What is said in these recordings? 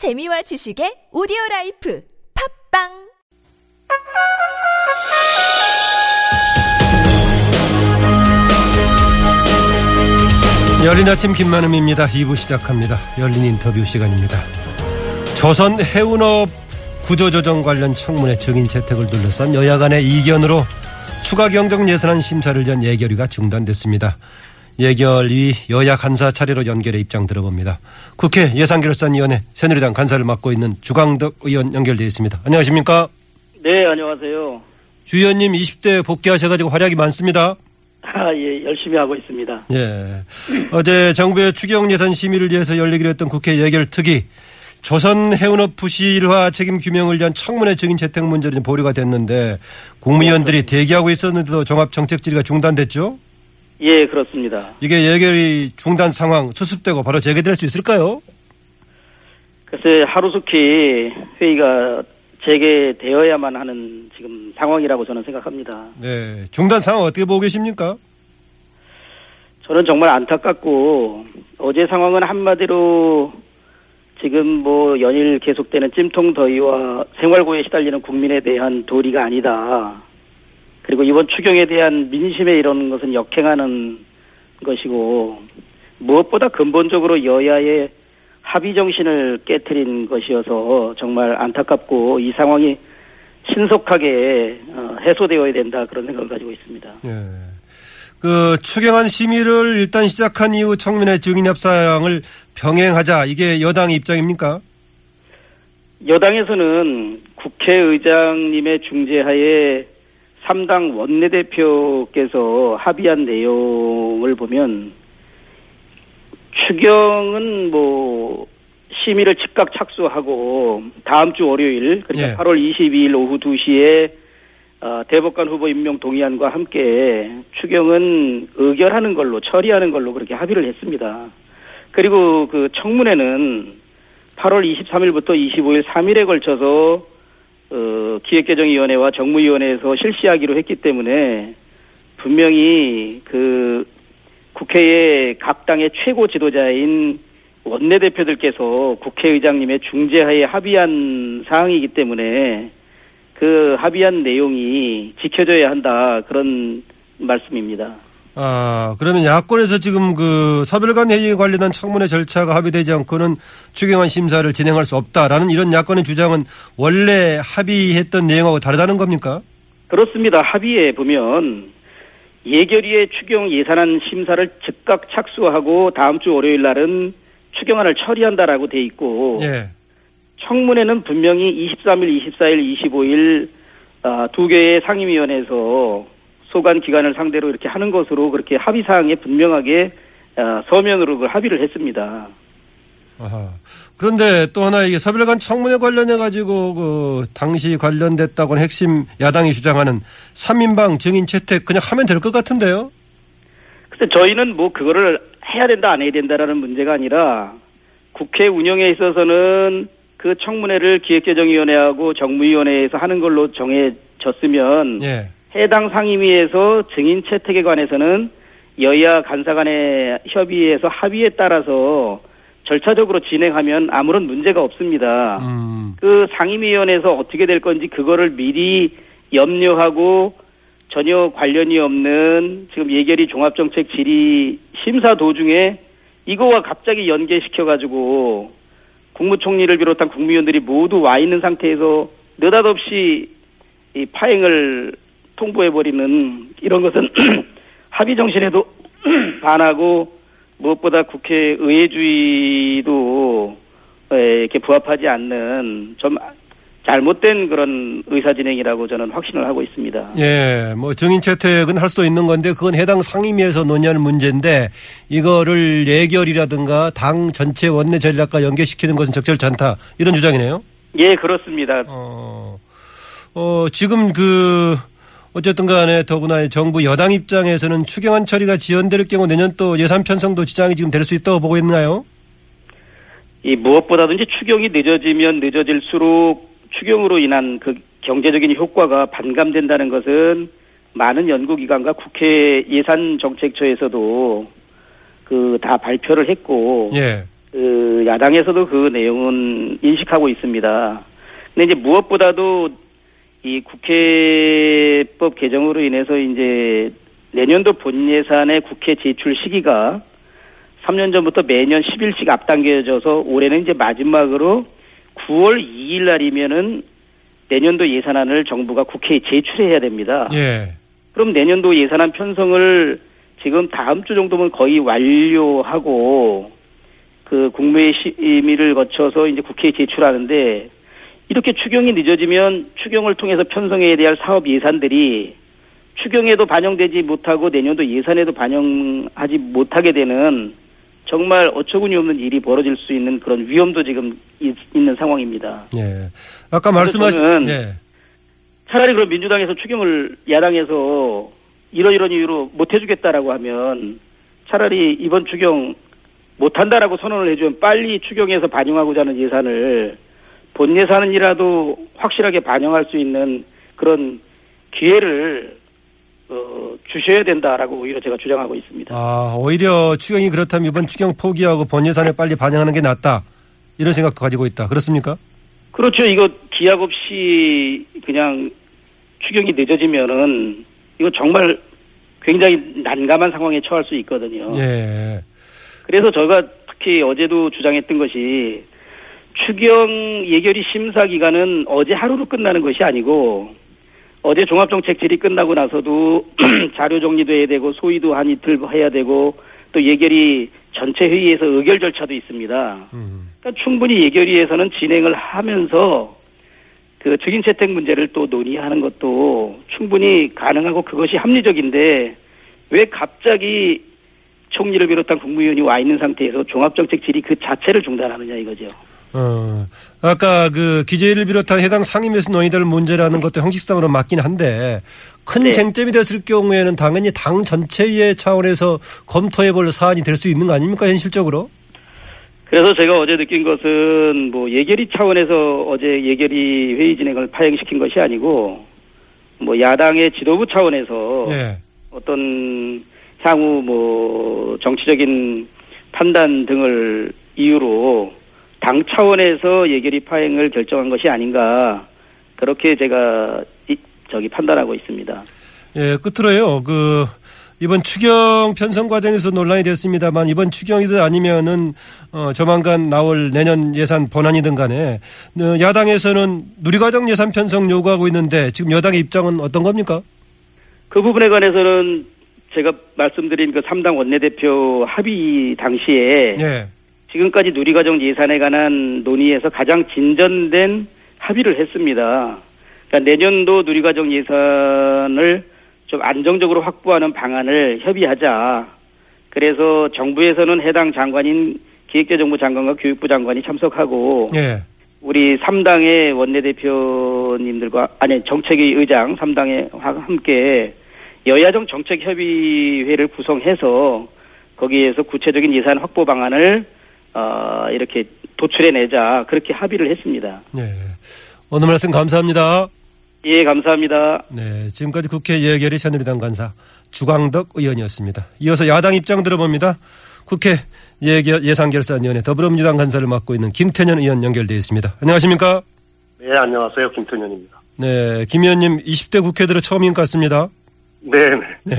재미와 지식의 오디오 라이프 팟빵 열린 아침 김만흠입니다. 2부 시작합니다. 열린 인터뷰 시간입니다. 조선 해운업 구조조정 관련 청문회 증인 채택을 둘러싼 여야 간의 이견으로 추가 경정 예산안 심사를 위한 예결위가 중단됐습니다. 예결위 여야 간사 차례로 연결해 입장 들어봅니다. 국회 예산결산위원회 새누리당 간사를 맡고 있는 주광덕 의원 연결되어 있습니다. 안녕하십니까? 네, 안녕하세요. 주 의원님 20대 복귀하셔가지고 활약이 많습니다. 아, 예, 열심히 하고 있습니다. 예. 어제 정부의 추경 예산 심의를 위해서 열리기로 했던 국회 예결 특위 조선 해운업 부실화 책임 규명을 위한 청문회 증인 채택 문제로 좀 보류가 됐는데 국무위원들이 대기하고 있었는데도 종합 정책 질의가 중단됐죠? 예, 그렇습니다. 이게 예결이 중단 상황 수습되고 바로 재개될 수 있을까요? 글쎄, 하루속히 회의가 재개되어야만 하는 지금 상황이라고 저는 생각합니다. 네. 중단 상황 어떻게 보고 계십니까? 저는 정말 안타깝고 어제 상황은 한마디로 지금 뭐 연일 계속되는 찜통 더위와 생활고에 시달리는 국민에 대한 도리가 아니다. 그리고 이번 추경에 대한 민심에 이런 것은 역행하는 것이고 무엇보다 근본적으로 여야의 합의 정신을 깨뜨린 것이어서 정말 안타깝고 이 상황이 신속하게 어, 해소되어야 된다 그런 생각을 가지고 있습니다. 예. 그 추경안 심의를 일단 시작한 이후 청문회 증인 협상을 병행하자 이게 여당의 입장입니까? 여당에서는 국회의장님의 중재하에 3당 원내대표께서 합의한 내용을 보면 추경은 뭐 심의를 즉각 착수하고 다음 주 월요일 그러니까 예. 8월 22일 오후 2시에 어, 대법관 후보 임명 동의안과 함께 추경은 의결하는 걸로 처리하는 걸로 그렇게 합의를 했습니다. 그리고 그 청문회는 8월 23일부터 25일 3일에 걸쳐서 어, 기획개정위원회와 정무위원회에서 실시하기로 했기 때문에 분명히 그 국회의 각 당의 최고 지도자인 원내대표들께서 국회의장님의 중재하에 합의한 사항이기 때문에 그 합의한 내용이 지켜져야 한다 그런 말씀입니다. 아, 그러면 야권에서 지금 그 서별관 회의에 관련한 청문회 절차가 합의되지 않고는 추경안 심사를 진행할 수 없다라는 이런 야권의 주장은 원래 합의했던 내용하고 다르다는 겁니까? 그렇습니다. 합의에 보면 예결위의 추경 예산안 심사를 즉각 착수하고 다음 주 월요일 날은 추경안을 처리한다라고 돼 있고 예. 청문회는 분명히 23일, 24일, 25일 아, 두 개의 상임위원회에서 소관 기관을 상대로 이렇게 하는 것으로 그렇게 합의 사항에 분명하게 아, 서면으로 그 합의를 했습니다. 아하. 그런데 또 하나 이게 서별관 청문회 관련해 가지고 그 당시 관련됐다고 는 핵심 야당이 주장하는 3인방 증인 채택 그냥 하면 될 것 같은데요? 근데 저희는 뭐 그거를 해야 된다 안 해야 된다라는 문제가 아니라 국회 운영에 있어서는 그 청문회를 기획재정위원회하고 정무위원회에서 하는 걸로 정해졌으면 예. 해당 상임위에서 증인 채택에 관해서는 여야 간사 간의 협의에서 합의에 따라서 절차적으로 진행하면 아무런 문제가 없습니다. 음. 그 상임위원회에서 어떻게 될 건지 그거를 미리 염려하고 전혀 관련이 없는 지금 예결위 종합정책 질의 심사 도중에 이거와 갑자기 연계시켜 가지고 국무총리를 비롯한 국무위원들이 모두 와 있는 상태에서 느닷없이 이 파행을 통보해 버리는 이런 것은 합의 정신에도 반하고 무엇보다 국회 의회주의도 에, 이렇게 부합하지 않는 좀 잘못된 그런 의사 진행이라고 저는 확신을 하고 있습니다. 예, 뭐 증인 채택은 할 수도 있는 건데 그건 해당 상임위에서 논의하는 문제인데 이거를 예결이라든가 당 전체 원내 전략과 연계시키는 것은 적절치 않다 이런 주장이네요. 예, 그렇습니다. 어, 어 지금 그 어쨌든 간에 더구나 정부 여당 입장에서는 추경안 처리가 지연될 경우 내년 또 예산 편성도 지장이 지금 될 수 있다고 보고 있나요? 이 무엇보다든지 추경이 늦어지면 늦어질수록 추경으로 인한 그 경제적인 효과가 반감된다는 것은 많은 연구기관과 국회 예산정책처에서도 그 다 발표를 했고 예. 그 야당에서도 그 내용은 인식하고 있습니다. 근데 이제 무엇보다도 이 국회법 개정으로 인해서 이제 내년도 본 예산의 국회 제출 시기가 3년 전부터 매년 10일씩 앞당겨져서 올해는 이제 마지막으로 9월 2일 날이면은 내년도 예산안을 정부가 국회에 제출해야 됩니다. 예. 그럼 내년도 예산안 편성을 지금 다음 주 정도면 거의 완료하고 그 국무회 심의를 거쳐서 이제 국회에 제출하는데 이렇게 추경이 늦어지면 추경을 통해서 편성해야 될 사업 예산들이 추경에도 반영되지 못하고 내년도 예산에도 반영하지 못하게 되는 정말 어처구니 없는 일이 벌어질 수 있는 그런 위험도 지금 있, 는 상황입니다. 예. 아까 말씀하신 예. 차라리 그럼 민주당에서 추경을 야당에서 이런 이런 이유로 못 해주겠다라고 하면 차라리 이번 추경 못한다라고 선언을 해주면 빨리 추경에서 반영하고자 하는 예산을 본 예산이라도 확실하게 반영할 수 있는 그런 기회를 어, 주셔야 된다라고 오히려 제가 주장하고 있습니다. 아, 오히려 추경이 그렇다면 이번 추경 포기하고 본 예산에 빨리 반영하는 게 낫다. 이런 생각도 가지고 있다. 그렇습니까? 그렇죠. 이거 기약 없이 그냥 추경이 늦어지면은 이거 정말 굉장히 난감한 상황에 처할 수 있거든요. 예. 그래서 저희가 특히 어제도 주장했던 것이 추경 예결위 심사 기간은 어제 하루로 끝나는 것이 아니고 어제 종합정책 질의 끝나고 나서도 자료 정리도 해야 되고 소위도 한 이틀 해야 되고 또 예결위 전체 회의에서 의결 절차도 있습니다. 음. 그러니까 충분히 예결위에서는 진행을 하면서 그 증인 채택 문제를 또 논의하는 것도 충분히 가능하고 그것이 합리적인데 왜 갑자기 총리를 비롯한 국무위원이 와 있는 상태에서 종합정책 질의 그 자체를 중단하느냐 이거죠. 어, 아까 그 기재위를 비롯한 해당 상임위에서 논의될 문제라는 것도 형식상으로 맞긴 한데 큰 네. 쟁점이 됐을 경우에는 당연히 당 전체의 차원에서 검토해 볼 사안이 될 수 있는 거 아닙니까 현실적으로? 그래서 제가 어제 느낀 것은 뭐 예결위 차원에서 어제 예결위 회의 진행을 파행시킨 것이 아니고 뭐 야당의 지도부 차원에서 예. 어떤 향후 뭐 정치적인 판단 등을 이유로 당 차원에서 예결위 파행을 결정한 것이 아닌가 그렇게 제가 이, 저기 판단하고 있습니다. 예, 끝으로요. 그 이번 추경 편성 과정에서 논란이 됐습니다만 이번 추경이든 아니면은 어 조만간 나올 내년 예산 본안이든 간에 어, 야당에서는 누리과정 예산 편성 요구하고 있는데 지금 여당의 입장은 어떤 겁니까? 그 부분에 관해서는 제가 말씀드린 그 3당 원내대표 합의 당시에 예. 지금까지 누리과정 예산에 관한 논의에서 가장 진전된 합의를 했습니다. 그러니까 내년도 누리과정 예산을 좀 안정적으로 확보하는 방안을 협의하자. 그래서 정부에서는 해당 장관인 기획재정부 장관과 교육부 장관이 참석하고 예. 우리 3당의 원내대표님들과 아니 정책위 의장 3당에 함께 여야정 정책협의회를 구성해서 거기에서 구체적인 예산 확보 방안을 어, 이렇게 도출해내자 그렇게 합의를 했습니다. 예. 오늘 말씀 감사합니다. 예, 감사합니다. 네, 지금까지 국회 예결위 새누리당 간사 주광덕 의원이었습니다. 이어서 야당 입장 들어봅니다. 국회 예결, 예산결산위원회 더불어민주당 간사를 맡고 있는 김태년 의원 연결되어 있습니다. 안녕하십니까? 네, 안녕하세요. 김태년입니다. 네, 김 의원님 20대 국회 들어 처음인 것 같습니다. 네, 네.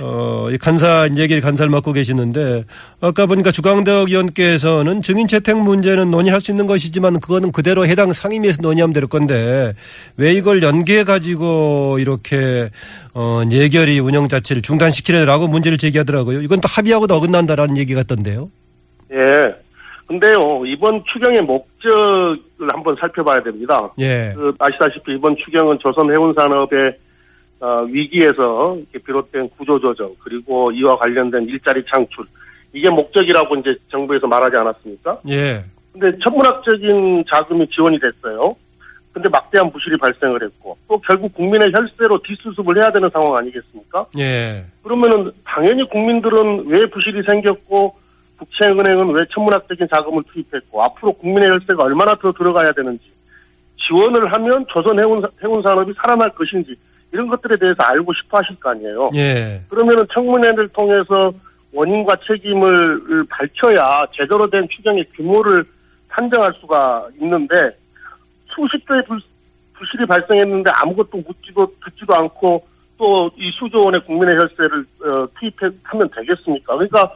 네. 어, 이 간사, 예결 간사를 맡고 계시는데, 아까 보니까 주광덕 의원께서는 증인 채택 문제는 논의할 수 있는 것이지만, 그거는 그대로 해당 상임위에서 논의하면 될 건데, 왜 이걸 연계해 가지고, 이렇게, 어, 예결위 운영 자체를 중단시키려고 문제를 제기하더라고요. 이건 또 합의하고도 어긋난다라는 얘기 같던데요. 예. 근데요, 이번 추경의 목적을 한번 살펴봐야 됩니다. 예. 그 아시다시피 이번 추경은 조선 해운 산업의 어, 위기에서 이렇게 비롯된 구조조정 그리고 이와 관련된 일자리 창출 이게 목적이라고 이제 정부에서 말하지 않았습니까? 예. 근데 천문학적인 자금이 지원이 됐어요. 근데 막대한 부실이 발생을 했고 또 결국 국민의 혈세로 뒷수습을 해야 되는 상황 아니겠습니까? 예. 그러면은 당연히 국민들은 왜 부실이 생겼고 국채은행은 왜 천문학적인 자금을 투입했고 앞으로 국민의 혈세가 얼마나 더 들어가야 되는지 지원을 하면 조선 해운 해운 산업이 살아날 것인지 이런 것들에 대해서 알고 싶어 하실 거 아니에요. 예. 그러면은 청문회를 통해서 원인과 책임을 밝혀야 제대로 된 추경의 규모를 산정할 수가 있는데 수십 조의 불, 부실이 발생했는데 아무것도 묻지도 듣지도 않고 또 이 수조 원의 국민의 혈세를 어, 투입하면 되겠습니까? 그러니까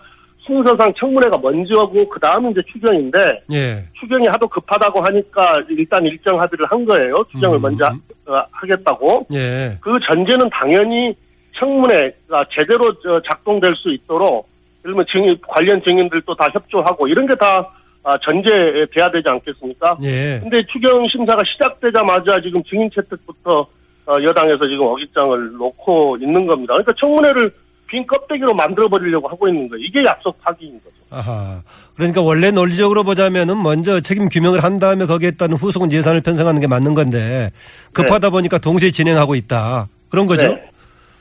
순서상 청문회가 먼저고 그 다음은 이제 추경인데 예. 추경이 하도 급하다고 하니까 일단 일정 합의를 한 거예요. 추경을 음. 먼저 어, 하겠다고. 예. 그 전제는 당연히 청문회가 제대로 저 작동될 수 있도록 들면 증인, 관련 증인들도 다 협조하고 이런 게다 아, 전제돼야 되지 않겠습니까? 예. 근데 추경 심사가 시작되자마자 지금 증인 채택부터 어, 여당에서 지금 어깃장을 놓고 있는 겁니다. 그러니까 청문회를 빈 껍데기로 만들어 버리려고 하고 있는 거예요. 이게 약속 파기인 거죠. 아하. 그러니까 원래 논리적으로 보자면은 먼저 책임 규명을 한 다음에 거기에 따른 후속은 예산을 편성하는 게 맞는 건데 급하다 보니까 동시에 진행하고 있다. 그런 거죠. 네.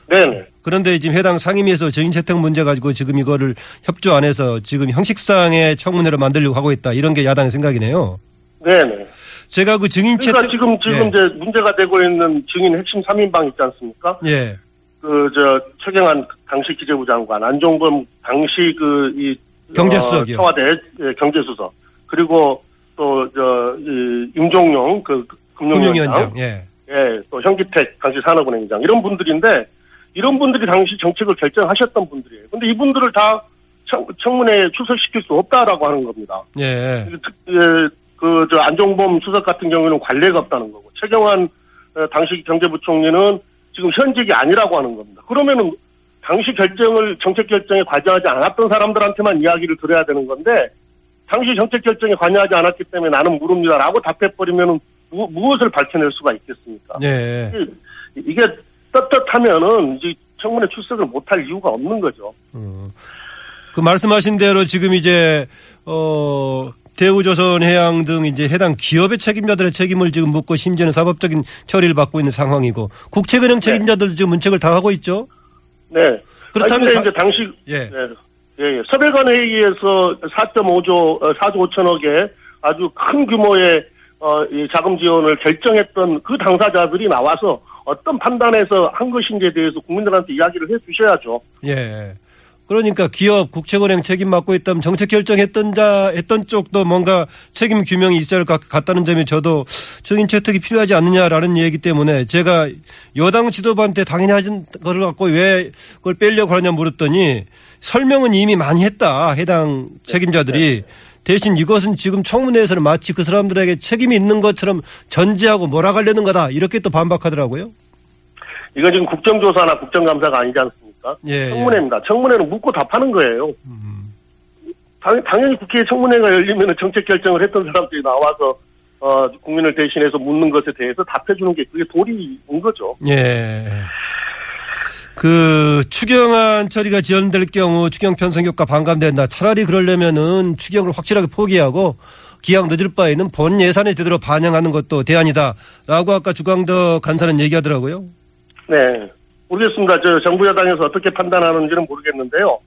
네네. 그런데 지금 해당 상임위에서 증인 채택 문제 가지고 지금 이거를 협조 안 해서 지금 형식상의 청문회로 만들려고 하고 있다. 이런 게 야당의 생각이네요. 네 네. 제가 그 증인 그러니까 채택 지금 지금 예. 이제 문제가 되고 있는 증인 핵심 3인방 있지 않습니까? 예. 그 저 최경환 당시 기재부 장관, 안종범 당시 그 이 경제수석이요. 청와대 예, 경제수석 그리고 또저 임종용 그 금융위원장. 예. 예, 또 현기택 당시 산업은행장 이런 분들인데 이런 분들이 당시 정책을 결정하셨던 분들이에요. 근데 이분들을 다 청, 청문회에 출석시킬 수 없다라고 하는 겁니다. 예. 그, 저, 안종범 수석 같은 경우에는 관례가 없다는 거고, 최경환, 어, 당시 경제부총리는 지금 현직이 아니라고 하는 겁니다. 그러면은, 당시 결정을, 정책 결정에 관여하지 않았던 사람들한테만 이야기를 들어야 되는 건데, 당시 정책 결정에 관여하지 않았기 때문에 나는 모릅니다라고 답해버리면은, 무, 무엇을 밝혀낼 수가 있겠습니까? 예. 이게- 떳떳하면은, 이제 청문회 출석을 못할 이유가 없는 거죠. 어. 그 말씀하신 대로 지금 이제 어 대우조선 해양 등 이제 해당 기업의 책임자들의 책임을 지금 묻고 심지어는 사법적인 처리를 받고 있는 상황이고 국책은행 책임자들도 지금 문책을 당하고 있죠. 네. 그렇다면 다- 이제 당시 예. 네. 예, 예. 서별관 회의에서 4.5조, 어, 4조 5천억의 아주 큰 규모의 어, 이 자금 지원을 결정했던 그 당사자들이 나와서 어떤 판단에서 한 것인지에 대해서 국민들한테 이야기를 해 주셔야죠. 예. 그러니까 기업 국책은행 책임 맡고 있다면 정책 결정했던 자 했던 쪽도 뭔가 책임 규명이 있어야 할 것 같다는 점에 저도 증인 채택이 필요하지 않느냐라는 얘기 때문에 제가 여당 지도부한테 당연히 하진 거를 갖고 왜 그걸 빼려고 하느냐 물었더니 설명은 이미 많이 했다 해당 책임자들이 대신 이것은 지금 청문회에서는 마치 그 사람들에게 책임이 있는 것처럼 전제하고 몰아가려는 거다 이렇게 또 반박하더라고요. 이건 지금 국정조사나 국정감사가 아니지 않습니까? 예, 예. 청문회입니다. 청문회는 묻고 답하는 거예요. 당, 당연히 국회에 청문회가 열리면 정책 결정을 했던 사람들이 나와서 어, 국민을 대신해서 묻는 것에 대해서 답해주는 게 그게 도리인 거죠. 예. 그 추경안 처리가 지연될 경우 추경 편성 효과 반감된다. 차라리 그러려면은 추경을 확실하게 포기하고 기약 늦을 바에는 본 예산에 제대로 반영하는 것도 대안이다라고 아까 주광덕 간사는 얘기하더라고요. 네. 모르겠습니다. 저 정부 여당에서 어떻게 판단하는지는 모르겠는데요.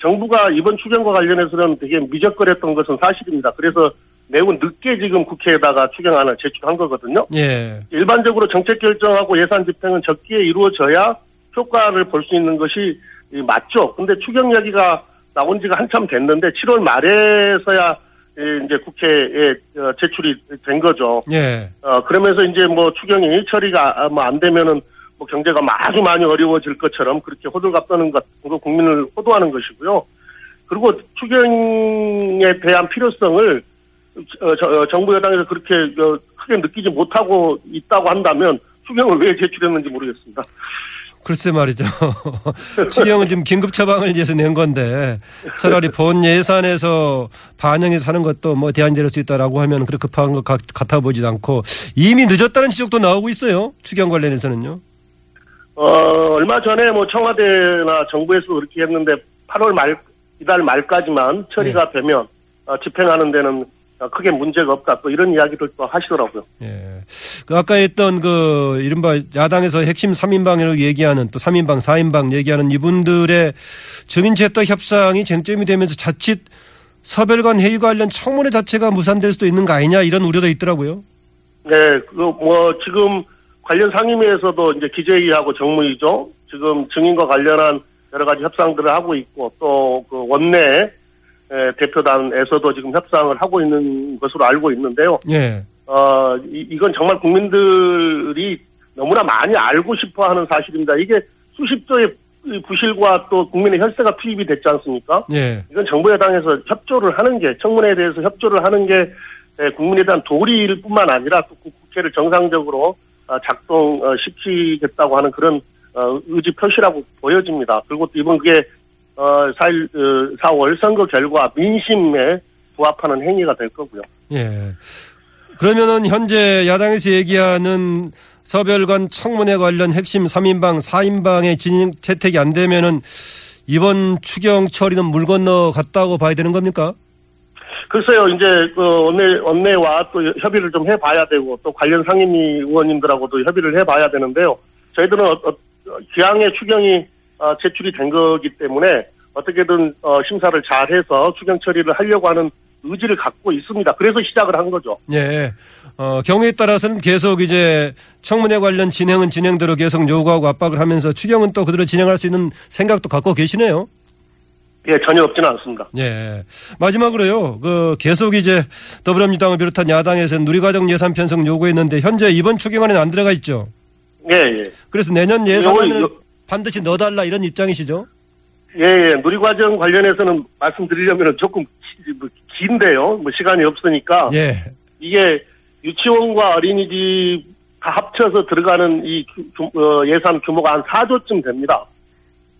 정부가 이번 추경과 관련해서는 되게 미적거렸던 것은 사실입니다. 그래서 매우 늦게 지금 국회에다가 추경안을 제출한 거거든요. 예. 일반적으로 정책 결정하고 예산 집행은 적기에 이루어져야 효과를 볼 수 있는 것이 이 맞죠. 근데 추경 이야기가 나온 지가 한참 됐는데 7월 말에서야 이 이제 국회에 어, 제출이 된 거죠. 예. 어, 그러면서 이제 뭐 추경이 처리가 뭐 안 되면은 뭐 경제가 아주 많이 어려워질 것처럼 그렇게 호들갑 떠는 것, 그거 국민을 호도하는 것이고요. 그리고 추경에 대한 필요성을 어, 저- 어, 정부 여당에서 그렇게 어, 크게 느끼지 못하고 있다고 한다면 추경을 왜 제출했는지 모르겠습니다. 글쎄 말이죠. 추경은 지금 긴급 처방을 위해서 낸 건데 차라리 본 예산에서 반영해서 하는 것도 뭐 대안이 될수 있다라고 하면 그렇게 급한 것 같- 같아 보지도 않고 이미 늦었다는 지적도 나오고 있어요. 추경 관련해서는요. 어, 얼마 전에 뭐 청와대나 정부에서 그렇게 했는데 8월 말, 이달 말까지만 처리가 되면 어, 집행하는 데는 어, 크게 문제가 없다. 또 이런 이야기들도 하시더라고요. 예. 그 아까 했던 그 이른바 야당에서 핵심 3인방이라고 얘기하는 또 3인방, 4인방 얘기하는 이분들의 증인 채택 협상이 쟁점이 되면서 자칫 서별관 회의 관련 청문회 자체가 무산될 수도 있는 거 아니냐 이런 우려도 있더라고요. 네, 그 뭐 지금 관련 상임위에서도 이제 기재위하고 정무위죠. 지금 증인과 관련한 여러 가지 협상들을 하고 있고 또 그 원내 에, 대표단에서도 지금 협상을 하고 있는 것으로 알고 있는데요. 예. 어, 이, 이건 정말 국민들이 너무나 많이 알고 싶어 하는 사실입니다. 이게 수십 조의 이 부실과 또 국민의 혈세가 투입이 됐지 않습니까? 예. 이건 정부 여당에서 협조를 하는 게 청문회에 대해서 협조를 하는 게 에, 국민에 대한 도리일 뿐만 아니라 국- 국회를 정상적으로 어, 작동 시키겠다고 하는 그런 어, 의지 표시라고 보여집니다. 그리고 또 이번 그게 어, 4일, 4월 선거 결과 민심에 부합하는 행위가 될 거고요. 예. 그러면은 현재 야당에서 얘기하는 서별관 청문회 관련 핵심 3인방, 4인방의 진행 채택이 안 되면은 이번 추경 처리는 물 건너 갔다고 봐야 되는 겁니까? 글쎄요, 이제 그 원내 원내와 또 협의를 좀 해봐야 되고 또 관련 상임위 의원님들하고도 협의를 해봐야 되는데요. 저희들은 어, 어, 기왕의 추경이 어, 제출이 된 거기 때문에 어떻게든 어, 심사를 잘해서 추경 처리를 하려고 하는 의지를 갖고 있습니다. 그래서 시작을 한 거죠. 예. 어, 경우에 따라서는 계속 이제 청문회 관련 진행은 진행대로 계속 요구하고 압박을 하면서 추경은 또 그대로 진행할 수 있는 생각도 갖고 계시네요. 예, 전혀 없지는 않습니다. 예. 마지막으로요. 그 계속 이제 더불어민주당을 비롯한 야당에서는 누리과정 예산 편성 요구했는데 현재 이번 추경안에는 안 들어가 있죠. 예, 예. 그래서 내년 예산에는 반드시 넣어달라 이런 입장이시죠? 예, 예. 누리과정 관련해서는 말씀드리려면 조금 기- 뭐 긴데요. 뭐 시간이 없으니까. 예. 이게 유치원과 어린이집 다 합쳐서 들어가는 이 어, 예산 규모가 한 4조쯤 됩니다.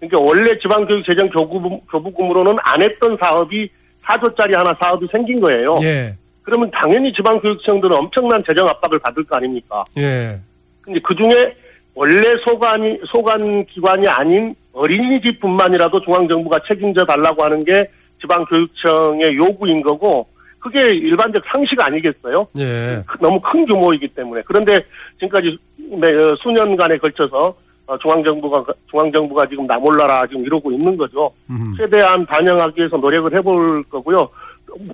그러니까 원래 지방교육재정 교부, 교부금으로는 안 했던 사업이 4조짜리 하나 사업이 생긴 거예요. 예. 그러면 당연히 지방교육청들은 엄청난 재정 압박을 받을 거 아닙니까? 예. 근데 그 중에 원래 소관이, 소관 기관이 아닌 어린이집뿐만이라도 중앙정부가 책임져 달라고 하는 게 지방교육청의 요구인 거고, 그게 일반적 상식 아니겠어요? 예. 크- 너무 큰 규모이기 때문에. 그런데 지금까지 수년간에 걸쳐서 어, 중앙정부가, 중앙정부가 지금 나 몰라라 지금 이러고 있는 거죠. 음. 최대한 반영하기 위해서 노력을 해볼 거고요.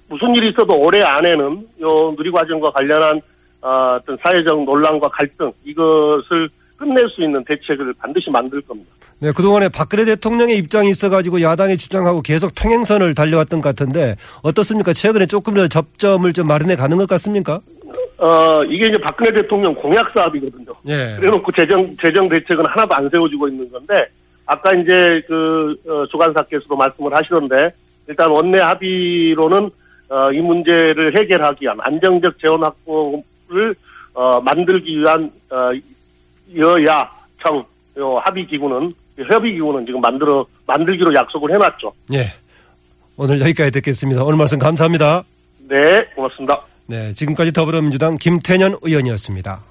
무슨 일이 있어도 올해 안에는 요 누리과정과 관련한 어, 어떤 사회적 논란과 갈등 이것을 끝낼 수 있는 대책을 반드시 만들 겁니다. 네, 그동안에 박근혜 대통령의 입장이 있어가지고 야당이 주장하고 계속 평행선을 달려왔던 것 같은데 어떻습니까? 최근에 조금 더 접점을 좀 마련해 가는 것 같습니까? 어, 이게 이제 박근혜 대통령 공약 사업이거든요. 예. 그래놓고 재정, 재정 대책은 하나도 안 세워지고 있는 건데, 아까 이제 그, 어, 주간사께서도 말씀을 하시던데, 일단 원내 합의로는, 어, 이 문제를 해결하기 위한 안정적 재원 확보를, 어, 만들기 위한, 어, 여야, 청, 요 합의 기구는, 협의 기구는 지금 만들어, 만들기로 약속을 해놨죠. 예. 오늘 여기까지 듣겠습니다. 오늘 말씀 감사합니다. 네, 고맙습니다. 네, 지금까지 더불어민주당 김태년 의원이었습니다.